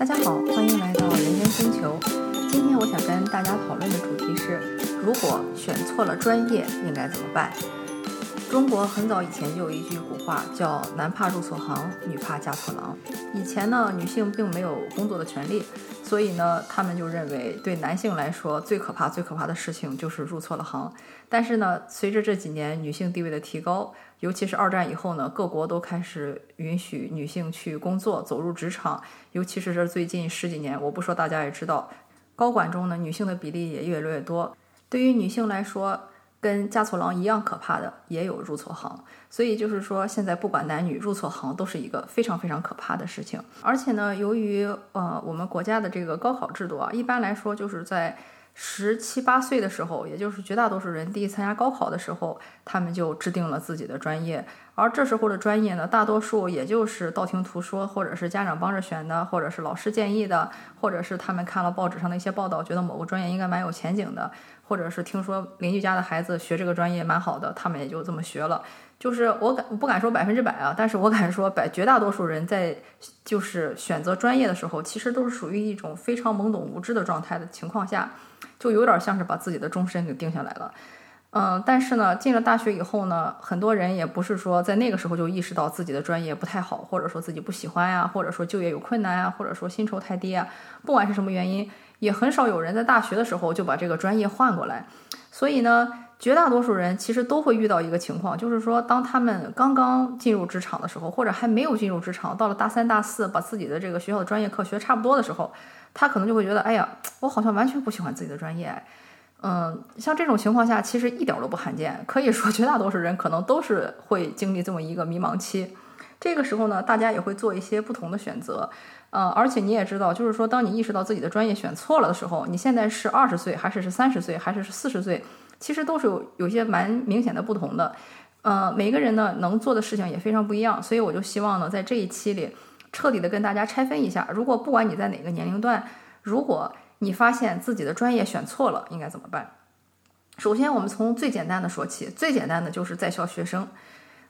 大家好，欢迎来到人间星球。今天我想跟大家讨论的主题是：如果选错了专业，应该怎么办？中国很早以前就有一句古话，叫“男怕入错行，女怕嫁错郎”。以前呢，女性并没有工作的权利，所以呢，他们就认为对男性来说最可怕、最可怕的事情就是入错了行。但是呢，随着这几年女性地位的提高，尤其是二战以后呢，各国都开始允许女性去工作、走入职场。尤其是这最近十几年，我不说大家也知道，高管中呢，女性的比例也越来越多。对于女性来说，跟嫁错郎一样可怕的，也有入错行。所以就是说，现在不管男女，入错行都是一个非常非常可怕的事情。而且呢，由于呃我们国家的这个高考制度啊，一般来说就是在十七八岁的时候，也就是绝大多数人第一次参加高考的时候，他们就制定了自己的专业。而这时候的专业呢，大多数也就是道听途说，或者是家长帮着选的，或者是老师建议的，或者是他们看了报纸上的一些报道，觉得某个专业应该蛮有前景的。或者是听说邻居家的孩子学这个专业蛮好的，他们也就这么学了。就是我敢不敢说百分之百啊？但是我敢说，百绝大多数人在就是选择专业的时候，其实都是属于一种非常懵懂无知的状态的情况下，就有点像是把自己的终身给定下来了。嗯，但是呢，进了大学以后呢，很多人也不是说在那个时候就意识到自己的专业不太好，或者说自己不喜欢呀，或者说就业有困难啊，或者说薪酬太低啊，不管是什么原因。也很少有人在大学的时候就把这个专业换过来，所以呢，绝大多数人其实都会遇到一个情况，就是说，当他们刚刚进入职场的时候，或者还没有进入职场，到了大三、大四，把自己的这个学校的专业课学差不多的时候，他可能就会觉得，哎呀，我好像完全不喜欢自己的专业。嗯，像这种情况下，其实一点都不罕见，可以说绝大多数人可能都是会经历这么一个迷茫期。这个时候呢，大家也会做一些不同的选择。呃，而且你也知道，就是说，当你意识到自己的专业选错了的时候，你现在是二十岁，还是是三十岁，还是是四十岁，其实都是有有些蛮明显的不同的。呃，每个人呢能做的事情也非常不一样，所以我就希望呢，在这一期里彻底的跟大家拆分一下，如果不管你在哪个年龄段，如果你发现自己的专业选错了，应该怎么办？首先，我们从最简单的说起，最简单的就是在校学生。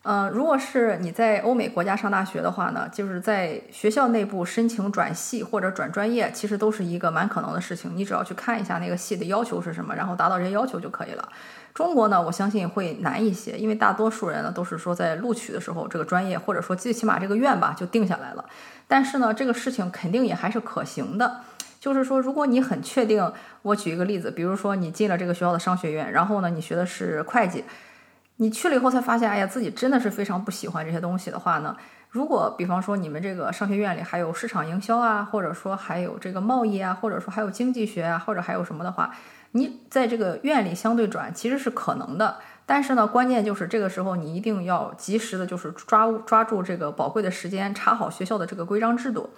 嗯，如果是你在欧美国家上大学的话呢，就是在学校内部申请转系或者转专业，其实都是一个蛮可能的事情。你只要去看一下那个系的要求是什么，然后达到这些要求就可以了。中国呢，我相信会难一些，因为大多数人呢都是说在录取的时候这个专业或者说最起码这个院吧就定下来了。但是呢，这个事情肯定也还是可行的。就是说，如果你很确定，我举一个例子，比如说你进了这个学校的商学院，然后呢，你学的是会计。你去了以后才发现，哎呀，自己真的是非常不喜欢这些东西的话呢。如果比方说你们这个商学院里还有市场营销啊，或者说还有这个贸易啊，或者说还有经济学啊，或者还有什么的话，你在这个院里相对转其实是可能的。但是呢，关键就是这个时候你一定要及时的，就是抓抓住这个宝贵的时间，查好学校的这个规章制度，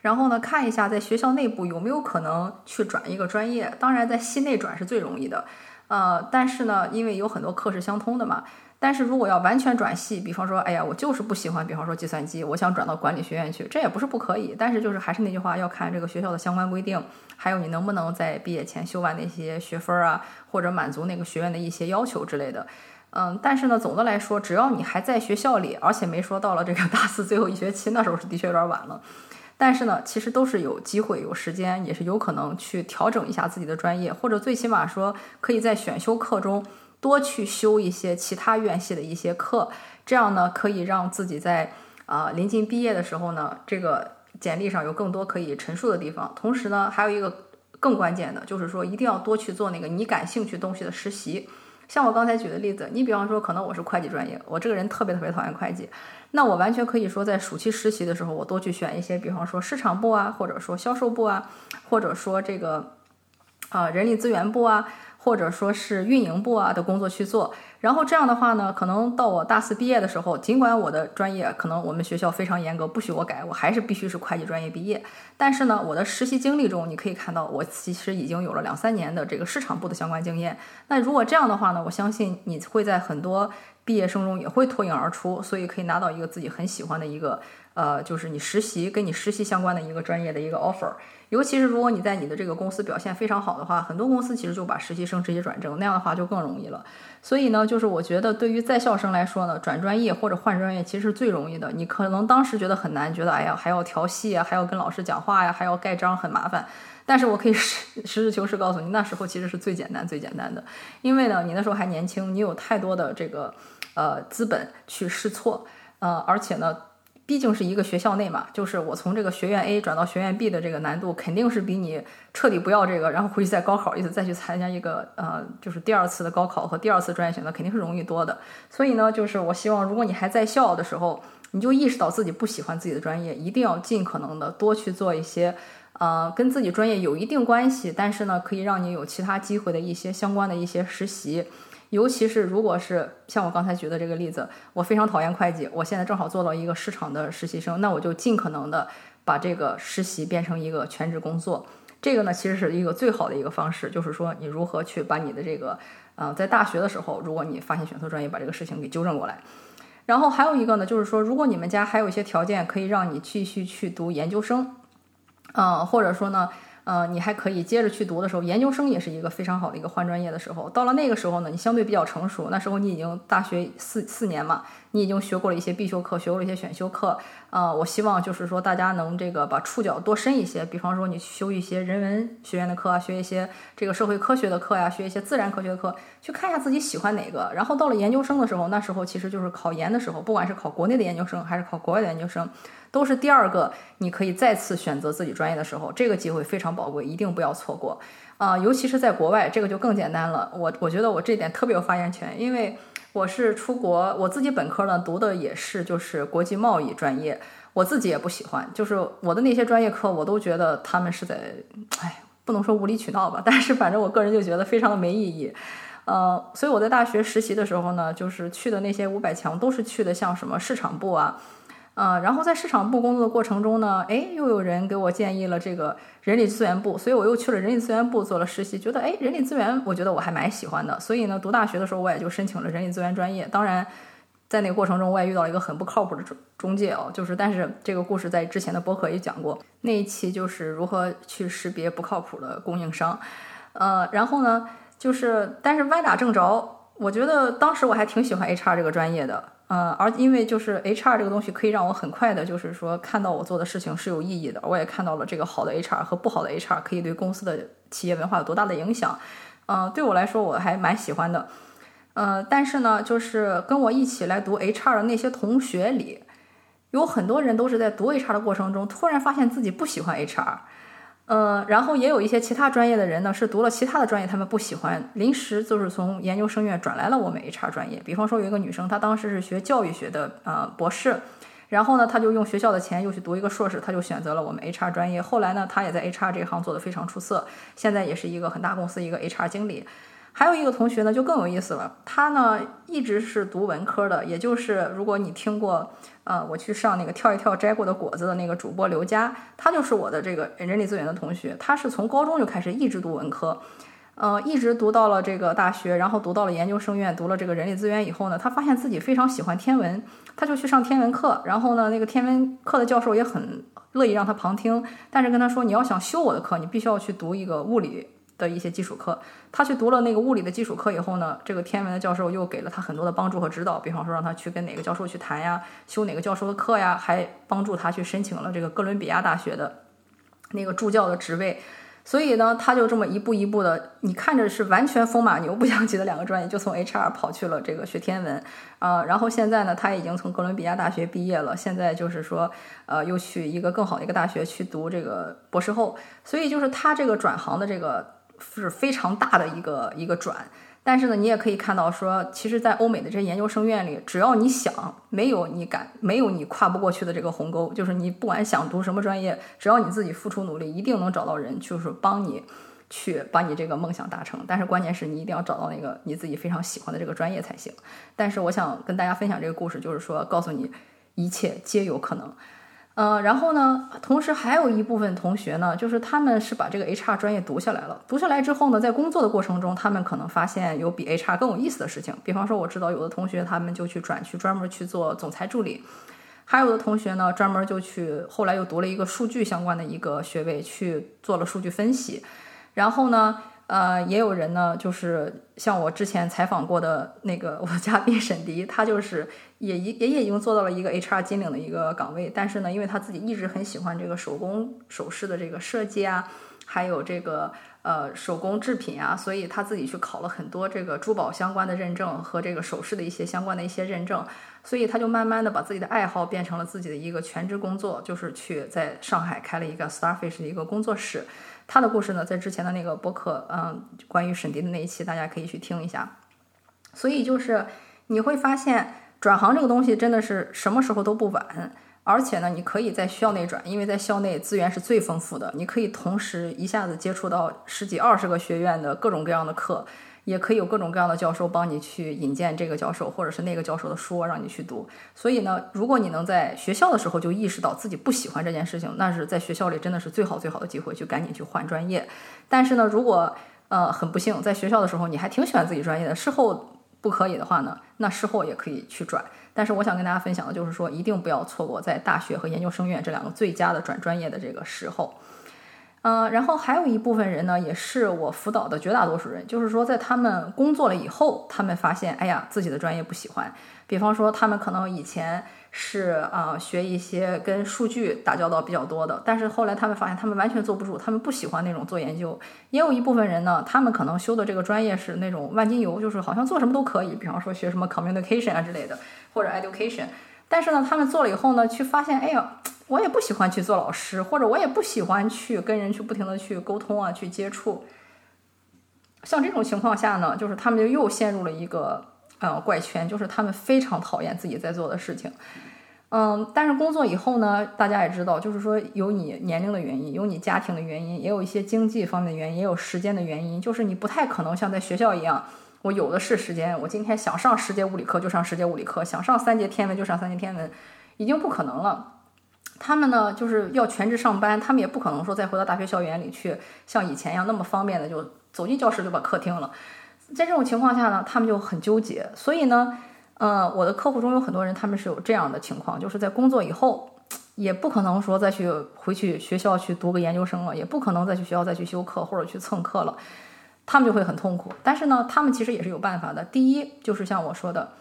然后呢，看一下在学校内部有没有可能去转一个专业。当然，在系内转是最容易的。呃，但是呢，因为有很多课是相通的嘛。但是如果要完全转系，比方说，哎呀，我就是不喜欢，比方说计算机，我想转到管理学院去，这也不是不可以。但是就是还是那句话，要看这个学校的相关规定，还有你能不能在毕业前修完那些学分啊，或者满足那个学院的一些要求之类的。嗯，但是呢，总的来说，只要你还在学校里，而且没说到了这个 大四最后一学期，那时候是的确有点晚了。但是呢，其实都是有机会、有时间，也是有可能去调整一下自己的专业，或者最起码说可以在选修课中多去修一些其他院系的一些课，这样呢可以让自己在啊临近毕业的时候呢，这个简历上有更多可以陈述的地方。同时呢，还有一个更关键的就是说，一定要多去做那个你感兴趣东西的实习。像我刚才举的例子，你比方说，可能我是会计专业，我这个人特别特别讨厌会计，那我完全可以说在暑期实习的时候，我多去选一些，比方说市场部啊，或者说销售部啊，或者说这个啊人力资源部啊。或者说是运营部啊的工作去做，然后这样的话呢，可能到我大四毕业的时候，尽管我的专业可能我们学校非常严格，不许我改，我还是必须是会计专业毕业。但是呢，我的实习经历中，你可以看到我其实已经有了两三年的这个市场部的相关经验。那如果这样的话呢，我相信你会在很多毕业生中也会脱颖而出，所以可以拿到一个自己很喜欢的一个。呃，就是你实习跟你实习相关的一个专业的一个 offer。尤其是如果你在你的这个公司表现非常好的话，很多公司其实就把实习生直接转正，那样的话就更容易了。所以呢，就是我觉得对于在校生来说呢，转专业或者换专业其实是最容易的。你可能当时觉得很难，觉得哎呀还要调戏啊，还要跟老师讲话呀，还要盖章很麻烦。但是我可以实实事求是告诉你，那时候其实是最简单、最简单的，因为呢，你那时候还年轻，你有太多的这个呃资本去试错，呃，而且呢，毕竟是一个学校内嘛，就是我从这个学院 A 转到学院 B 的这个难度，肯定是比你彻底不要这个，然后回去再高考一次，再去参加一个呃，就是第二次的高考和第二次专业选择，肯定是容易多的。所以呢，就是我希望，如果你还在校的时候，你就意识到自己不喜欢自己的专业，一定要尽可能的多去做一些。呃，跟自己专业有一定关系，但是呢，可以让你有其他机会的一些相关的一些实习，尤其是如果是像我刚才举的这个例子，我非常讨厌会计，我现在正好做到一个市场的实习生，那我就尽可能的把这个实习变成一个全职工作。这个呢，其实是一个最好的一个方式，就是说你如何去把你的这个，呃，在大学的时候，如果你发现选错专业，把这个事情给纠正过来。然后还有一个呢，就是说，如果你们家还有一些条件，可以让你继续去读研究生。嗯，或者说呢，呃，你还可以接着去读的时候，研究生也是一个非常好的一个换专业的时候。到了那个时候呢，你相对比较成熟，那时候你已经大学四四年嘛，你已经学过了一些必修课，学过了一些选修课。呃，我希望就是说大家能这个把触角多深一些，比方说你修一些人文学院的课啊，学一些这个社会科学的课呀，学一些自然科学的课，去看一下自己喜欢哪个。然后到了研究生的时候，那时候其实就是考研的时候，不管是考国内的研究生还是考国外的研究生。都是第二个，你可以再次选择自己专业的时候，这个机会非常宝贵，一定不要错过啊！尤其是在国外，这个就更简单了。我我觉得我这点特别有发言权，因为我是出国，我自己本科呢读的也是就是国际贸易专业，我自己也不喜欢，就是我的那些专业课，我都觉得他们是在，哎，不能说无理取闹吧，但是反正我个人就觉得非常的没意义。呃，所以我在大学实习的时候呢，就是去的那些五百强都是去的像什么市场部啊。呃，然后在市场部工作的过程中呢，哎，又有人给我建议了这个人力资源部，所以我又去了人力资源部做了实习，觉得哎，人力资源我觉得我还蛮喜欢的，所以呢，读大学的时候我也就申请了人力资源专业。当然，在那个过程中我也遇到了一个很不靠谱的中中介哦，就是但是这个故事在之前的播客也讲过，那一期就是如何去识别不靠谱的供应商。呃，然后呢，就是但是歪打正着，我觉得当时我还挺喜欢 HR 这个专业的。呃，而因为就是 HR 这个东西可以让我很快的，就是说看到我做的事情是有意义的，我也看到了这个好的 HR 和不好的 HR 可以对公司的企业文化有多大的影响。嗯，对我来说我还蛮喜欢的。呃，但是呢，就是跟我一起来读 HR 的那些同学里，有很多人都是在读 HR 的过程中突然发现自己不喜欢 HR。呃，然后也有一些其他专业的人呢，是读了其他的专业，他们不喜欢，临时就是从研究生院转来了我们 HR 专业。比方说有一个女生，她当时是学教育学的呃博士，然后呢，她就用学校的钱又去读一个硕士，她就选择了我们 HR 专业。后来呢，她也在 HR 这一行做得非常出色，现在也是一个很大公司一个 HR 经理。还有一个同学呢，就更有意思了。他呢一直是读文科的，也就是如果你听过，呃，我去上那个跳一跳摘过的果子的那个主播刘佳，他就是我的这个人力资源的同学。他是从高中就开始一直读文科，呃，一直读到了这个大学，然后读到了研究生院，读了这个人力资源以后呢，他发现自己非常喜欢天文，他就去上天文课。然后呢，那个天文课的教授也很乐意让他旁听，但是跟他说，你要想修我的课，你必须要去读一个物理。的一些基础课，他去读了那个物理的基础课以后呢，这个天文的教授又给了他很多的帮助和指导，比方说让他去跟哪个教授去谈呀，修哪个教授的课呀，还帮助他去申请了这个哥伦比亚大学的那个助教的职位。所以呢，他就这么一步一步的，你看着是完全风马牛不相及的两个专业，就从 HR 跑去了这个学天文啊，然后现在呢，他已经从哥伦比亚大学毕业了，现在就是说，呃，又去一个更好的一个大学去读这个博士后，所以就是他这个转行的这个。是非常大的一个一个转，但是呢，你也可以看到说，其实，在欧美的这些研究生院里，只要你想，没有你敢，没有你跨不过去的这个鸿沟，就是你不管想读什么专业，只要你自己付出努力，一定能找到人，就是帮你去把你这个梦想达成。但是关键是你一定要找到那个你自己非常喜欢的这个专业才行。但是我想跟大家分享这个故事，就是说，告诉你一切皆有可能。嗯，然后呢，同时还有一部分同学呢，就是他们是把这个 HR 专业读下来了。读下来之后呢，在工作的过程中，他们可能发现有比 HR 更有意思的事情。比方说，我知道有的同学他们就去转去专门去做总裁助理，还有的同学呢，专门就去后来又读了一个数据相关的一个学位，去做了数据分析。然后呢，呃，也有人呢，就是像我之前采访过的那个 我的嘉宾沈迪，他就是也也也已经做到了一个 HR 金领的一个岗位，但是呢，因为他自己一直很喜欢这个手工首饰的这个设计啊，还有这个。呃，手工制品啊，所以他自己去考了很多这个珠宝相关的认证和这个首饰的一些相关的一些认证，所以他就慢慢的把自己的爱好变成了自己的一个全职工作，就是去在上海开了一个 Starfish 的一个工作室。他的故事呢，在之前的那个博客，嗯，关于沈迪的那一期，大家可以去听一下。所以就是你会发现，转行这个东西真的是什么时候都不晚。而且呢，你可以在校内转，因为在校内资源是最丰富的，你可以同时一下子接触到十几二十个学院的各种各样的课，也可以有各种各样的教授帮你去引荐这个教授或者是那个教授的书让你去读。所以呢，如果你能在学校的时候就意识到自己不喜欢这件事情，那是在学校里真的是最好最好的机会，就赶紧去换专业。但是呢，如果呃很不幸在学校的时候你还挺喜欢自己专业的，事后不可以的话呢，那事后也可以去转。但是我想跟大家分享的就是说，一定不要错过在大学和研究生院这两个最佳的转专业的这个时候。嗯，然后还有一部分人呢，也是我辅导的绝大多数人，就是说在他们工作了以后，他们发现，哎呀，自己的专业不喜欢。比方说，他们可能以前。是啊，学一些跟数据打交道比较多的，但是后来他们发现他们完全坐不住，他们不喜欢那种做研究。也有一部分人呢，他们可能修的这个专业是那种万金油，就是好像做什么都可以，比方说学什么 communication 啊之类的，或者 education。但是呢，他们做了以后呢，去发现，哎呀，我也不喜欢去做老师，或者我也不喜欢去跟人去不停的去沟通啊，去接触。像这种情况下呢，就是他们就又陷入了一个。呃，怪圈就是他们非常讨厌自己在做的事情，嗯，但是工作以后呢，大家也知道，就是说有你年龄的原因，有你家庭的原因，也有一些经济方面的原因，也有时间的原因，就是你不太可能像在学校一样，我有的是时间，我今天想上十节物理课就上十节物理课，想上三节天文就上三节天文，已经不可能了。他们呢，就是要全职上班，他们也不可能说再回到大学校园里去，像以前一样那么方便的就走进教室就把课听了。在这种情况下呢，他们就很纠结。所以呢，呃，我的客户中有很多人，他们是有这样的情况，就是在工作以后，也不可能说再去回去学校去读个研究生了，也不可能再去学校再去修课或者去蹭课了，他们就会很痛苦。但是呢，他们其实也是有办法的。第一，就是像我说的，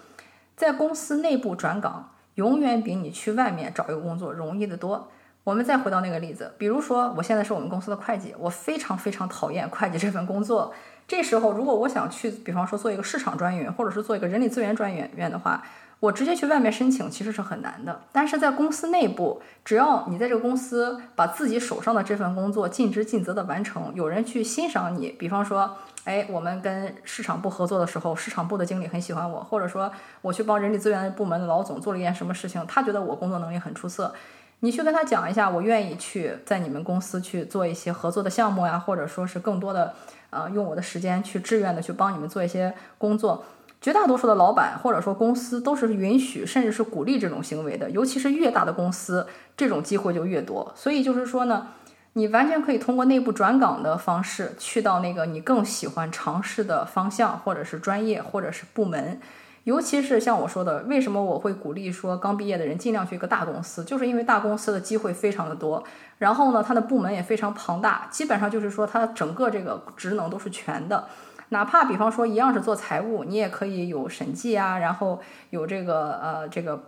在公司内部转岗，永远比你去外面找一个工作容易得多。我们再回到那个例子，比如说我现在是我们公司的会计，我非常非常讨厌会计这份工作。这时候，如果我想去，比方说做一个市场专员，或者是做一个人力资源专员员的话，我直接去外面申请其实是很难的。但是在公司内部，只要你在这个公司把自己手上的这份工作尽职尽责的完成，有人去欣赏你，比方说，哎，我们跟市场部合作的时候，市场部的经理很喜欢我，或者说我去帮人力资源部门的老总做了一件什么事情，他觉得我工作能力很出色，你去跟他讲一下，我愿意去在你们公司去做一些合作的项目呀，或者说是更多的。啊，用我的时间去志愿的去帮你们做一些工作，绝大多数的老板或者说公司都是允许甚至是鼓励这种行为的，尤其是越大的公司，这种机会就越多。所以就是说呢，你完全可以通过内部转岗的方式去到那个你更喜欢尝试的方向，或者是专业，或者是部门。尤其是像我说的，为什么我会鼓励说刚毕业的人尽量去一个大公司，就是因为大公司的机会非常的多，然后呢，它的部门也非常庞大，基本上就是说它整个这个职能都是全的，哪怕比方说一样是做财务，你也可以有审计啊，然后有这个呃这个。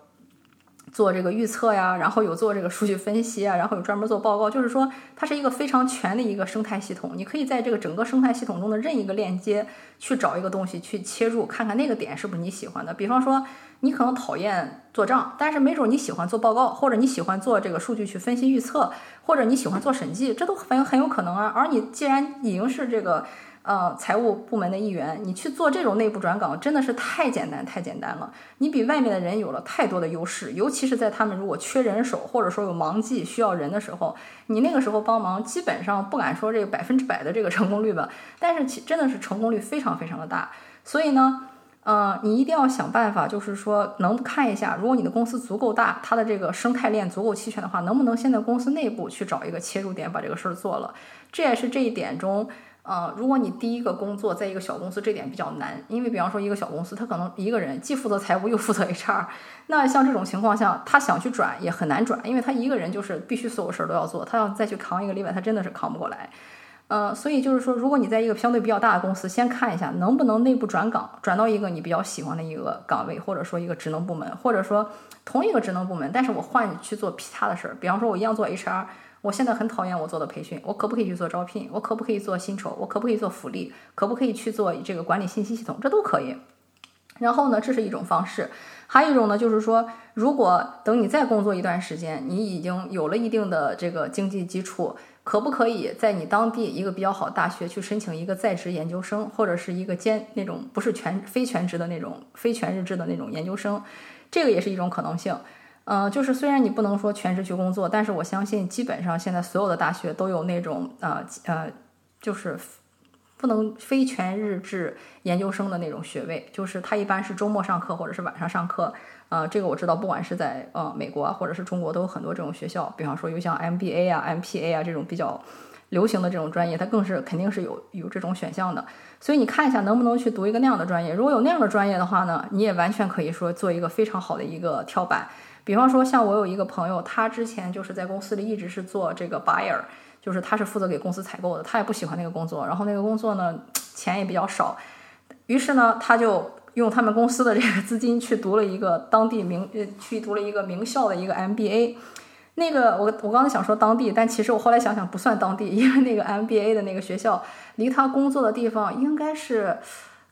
做这个预测呀，然后有做这个数据分析啊，然后有专门做报告，就是说它是一个非常全的一个生态系统。你可以在这个整个生态系统中的任一个链接去找一个东西去切入，看看那个点是不是你喜欢的。比方说，你可能讨厌做账，但是没准你喜欢做报告，或者你喜欢做这个数据去分析预测，或者你喜欢做审计，这都很很有可能啊。而你既然已经是这个。呃，财务部门的一员，你去做这种内部转岗，真的是太简单太简单了。你比外面的人有了太多的优势，尤其是在他们如果缺人手，或者说有忙季需要人的时候，你那个时候帮忙，基本上不敢说这个百分之百的这个成功率吧，但是其真的是成功率非常非常的大。所以呢，呃，你一定要想办法，就是说能看一下，如果你的公司足够大，它的这个生态链足够齐全的话，能不能先在公司内部去找一个切入点，把这个事儿做了。这也是这一点中。呃，如果你第一个工作在一个小公司，这点比较难，因为比方说一个小公司，他可能一个人既负责财务又负责 HR，那像这种情况下，他想去转也很难转，因为他一个人就是必须所有事儿都要做，他要再去扛一个例外，他真的是扛不过来。呃，所以就是说，如果你在一个相对比较大的公司，先看一下能不能内部转岗，转到一个你比较喜欢的一个岗位，或者说一个职能部门，或者说同一个职能部门，但是我换去做其他的事儿，比方说我一样做 HR。我现在很讨厌我做的培训，我可不可以去做招聘？我可不可以做薪酬？我可不可以做福利？可不可以去做这个管理信息系统？这都可以。然后呢，这是一种方式。还有一种呢，就是说，如果等你再工作一段时间，你已经有了一定的这个经济基础，可不可以在你当地一个比较好大学去申请一个在职研究生，或者是一个兼那种不是全非全职的那种非全日制的那种研究生？这个也是一种可能性。嗯，就是虽然你不能说全职去工作，但是我相信基本上现在所有的大学都有那种呃呃，就是不能非全日制研究生的那种学位，就是他一般是周末上课或者是晚上上课。呃，这个我知道，不管是在呃美国啊，或者是中国，都有很多这种学校。比方说有像 MBA 啊、MPA 啊这种比较流行的这种专业，它更是肯定是有有这种选项的。所以你看一下能不能去读一个那样的专业。如果有那样的专业的话呢，你也完全可以说做一个非常好的一个跳板。比方说，像我有一个朋友，他之前就是在公司里一直是做这个 buyer，就是他是负责给公司采购的，他也不喜欢那个工作，然后那个工作呢，钱也比较少，于是呢，他就用他们公司的这个资金去读了一个当地名，呃，去读了一个名校的一个 MBA。那个我我刚才想说当地，但其实我后来想想不算当地，因为那个 MBA 的那个学校离他工作的地方应该是。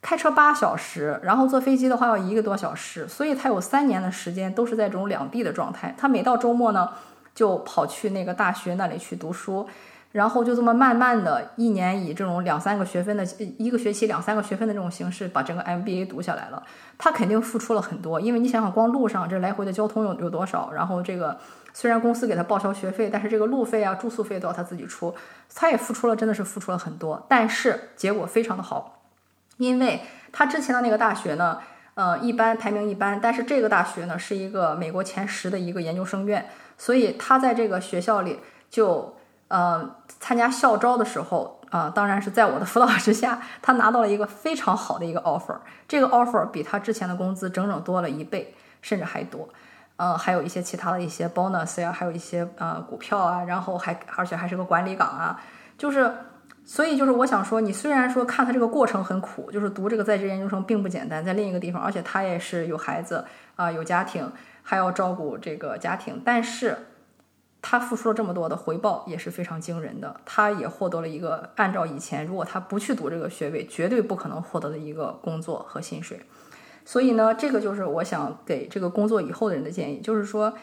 开车八小时，然后坐飞机的话要一个多小时，所以他有三年的时间都是在这种两地的状态。他每到周末呢，就跑去那个大学那里去读书，然后就这么慢慢的一年以这种两三个学分的一个学期两三个学分的这种形式把整个 MBA 读下来了。他肯定付出了很多，因为你想想，光路上这来回的交通有有多少？然后这个虽然公司给他报销学费，但是这个路费啊、住宿费都要他自己出，他也付出了，真的是付出了很多。但是结果非常的好。因为他之前的那个大学呢，呃，一般排名一般，但是这个大学呢是一个美国前十的一个研究生院，所以他在这个学校里就呃参加校招的时候啊，当然是在我的辅导之下，他拿到了一个非常好的一个 offer，这个 offer 比他之前的工资整整多了一倍，甚至还多，呃，还有一些其他的一些 bonus 呀，还有一些呃股票啊，然后还而且还是个管理岗啊，就是。所以就是我想说，你虽然说看他这个过程很苦，就是读这个在职研究生并不简单，在另一个地方，而且他也是有孩子啊，有家庭，还要照顾这个家庭，但是他付出了这么多的回报也是非常惊人的，他也获得了一个按照以前如果他不去读这个学位，绝对不可能获得的一个工作和薪水。所以呢，这个就是我想给这个工作以后的人的建议，就是说。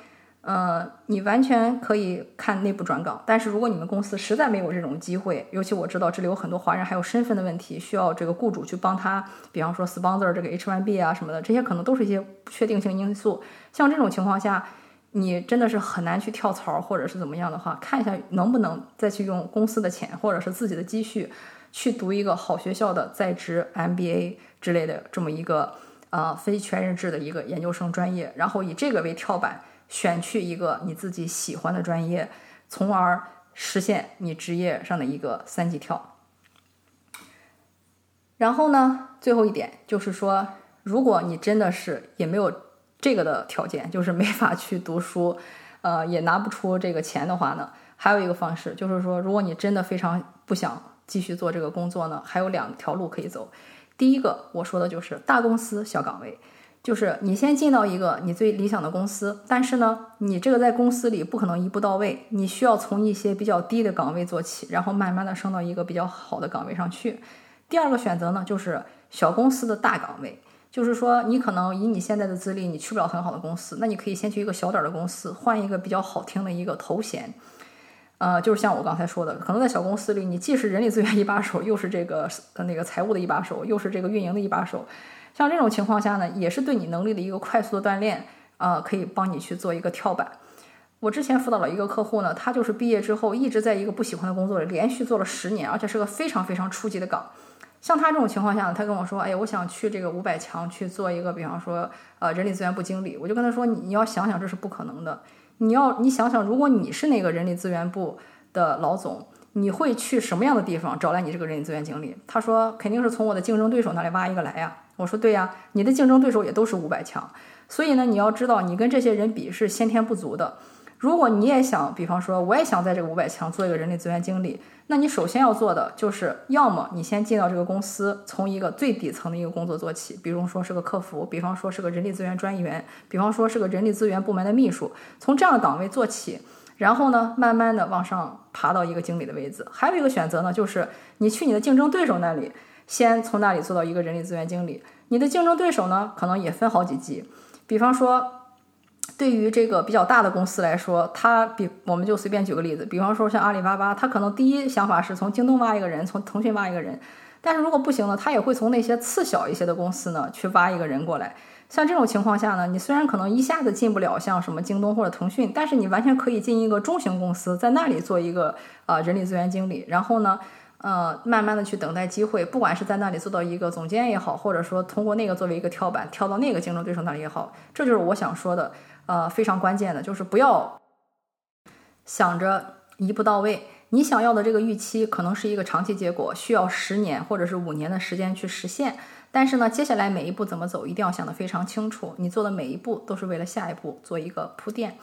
呃，你完全可以看内部转岗，但是如果你们公司实在没有这种机会，尤其我知道这里有很多华人，还有身份的问题，需要这个雇主去帮他，比方说 sponsor 这个 H1B 啊什么的，这些可能都是一些不确定性因素。像这种情况下，你真的是很难去跳槽或者是怎么样的话，看一下能不能再去用公司的钱或者是自己的积蓄去读一个好学校的在职 MBA 之类的这么一个呃非全日制的一个研究生专业，然后以这个为跳板。选去一个你自己喜欢的专业，从而实现你职业上的一个三级跳。然后呢，最后一点就是说，如果你真的是也没有这个的条件，就是没法去读书，呃，也拿不出这个钱的话呢，还有一个方式，就是说，如果你真的非常不想继续做这个工作呢，还有两条路可以走。第一个，我说的就是大公司小岗位。就是你先进到一个你最理想的公司，但是呢，你这个在公司里不可能一步到位，你需要从一些比较低的岗位做起，然后慢慢的升到一个比较好的岗位上去。第二个选择呢，就是小公司的大岗位，就是说你可能以你现在的资历，你去不了很好的公司，那你可以先去一个小点儿的公司，换一个比较好听的一个头衔，呃，就是像我刚才说的，可能在小公司里，你既是人力资源一把手，又是这个那个财务的一把手，又是这个运营的一把手。像这种情况下呢，也是对你能力的一个快速的锻炼，呃，可以帮你去做一个跳板。我之前辅导了一个客户呢，他就是毕业之后一直在一个不喜欢的工作里连续做了十年，而且是个非常非常初级的岗。像他这种情况下呢，他跟我说：“哎，我想去这个五百强去做一个，比方说呃人力资源部经理。”我就跟他说：“你你要想想，这是不可能的。你要你想想，如果你是那个人力资源部的老总。”你会去什么样的地方找来你这个人力资源经理？他说肯定是从我的竞争对手那里挖一个来呀。我说对呀，你的竞争对手也都是五百强，所以呢，你要知道你跟这些人比是先天不足的。如果你也想，比方说我也想在这个五百强做一个人力资源经理，那你首先要做的就是，要么你先进到这个公司，从一个最底层的一个工作做起，比如说是个客服，比方说是个人力资源专员，比方说是个人力资源部门的秘书，从这样的岗位做起。然后呢，慢慢的往上爬到一个经理的位置。还有一个选择呢，就是你去你的竞争对手那里，先从那里做到一个人力资源经理。你的竞争对手呢，可能也分好几级。比方说，对于这个比较大的公司来说，他比我们就随便举个例子，比方说像阿里巴巴，他可能第一想法是从京东挖一个人，从腾讯挖一个人。但是如果不行呢，他也会从那些次小一些的公司呢，去挖一个人过来。像这种情况下呢，你虽然可能一下子进不了像什么京东或者腾讯，但是你完全可以进一个中型公司，在那里做一个呃人力资源经理，然后呢，呃，慢慢的去等待机会，不管是在那里做到一个总监也好，或者说通过那个作为一个跳板跳到那个竞争对手那里也好，这就是我想说的，呃，非常关键的，就是不要想着一步到位，你想要的这个预期可能是一个长期结果，需要十年或者是五年的时间去实现。但是呢，接下来每一步怎么走，一定要想得非常清楚。你做的每一步都是为了下一步做一个铺垫。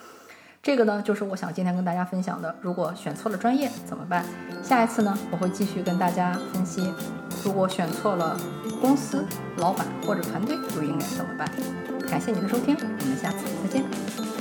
这个呢，就是我想今天跟大家分享的。如果选错了专业怎么办？下一次呢，我会继续跟大家分析，如果选错了公司、老板或者团队，又应该怎么办？感谢你的收听，我们下次再见。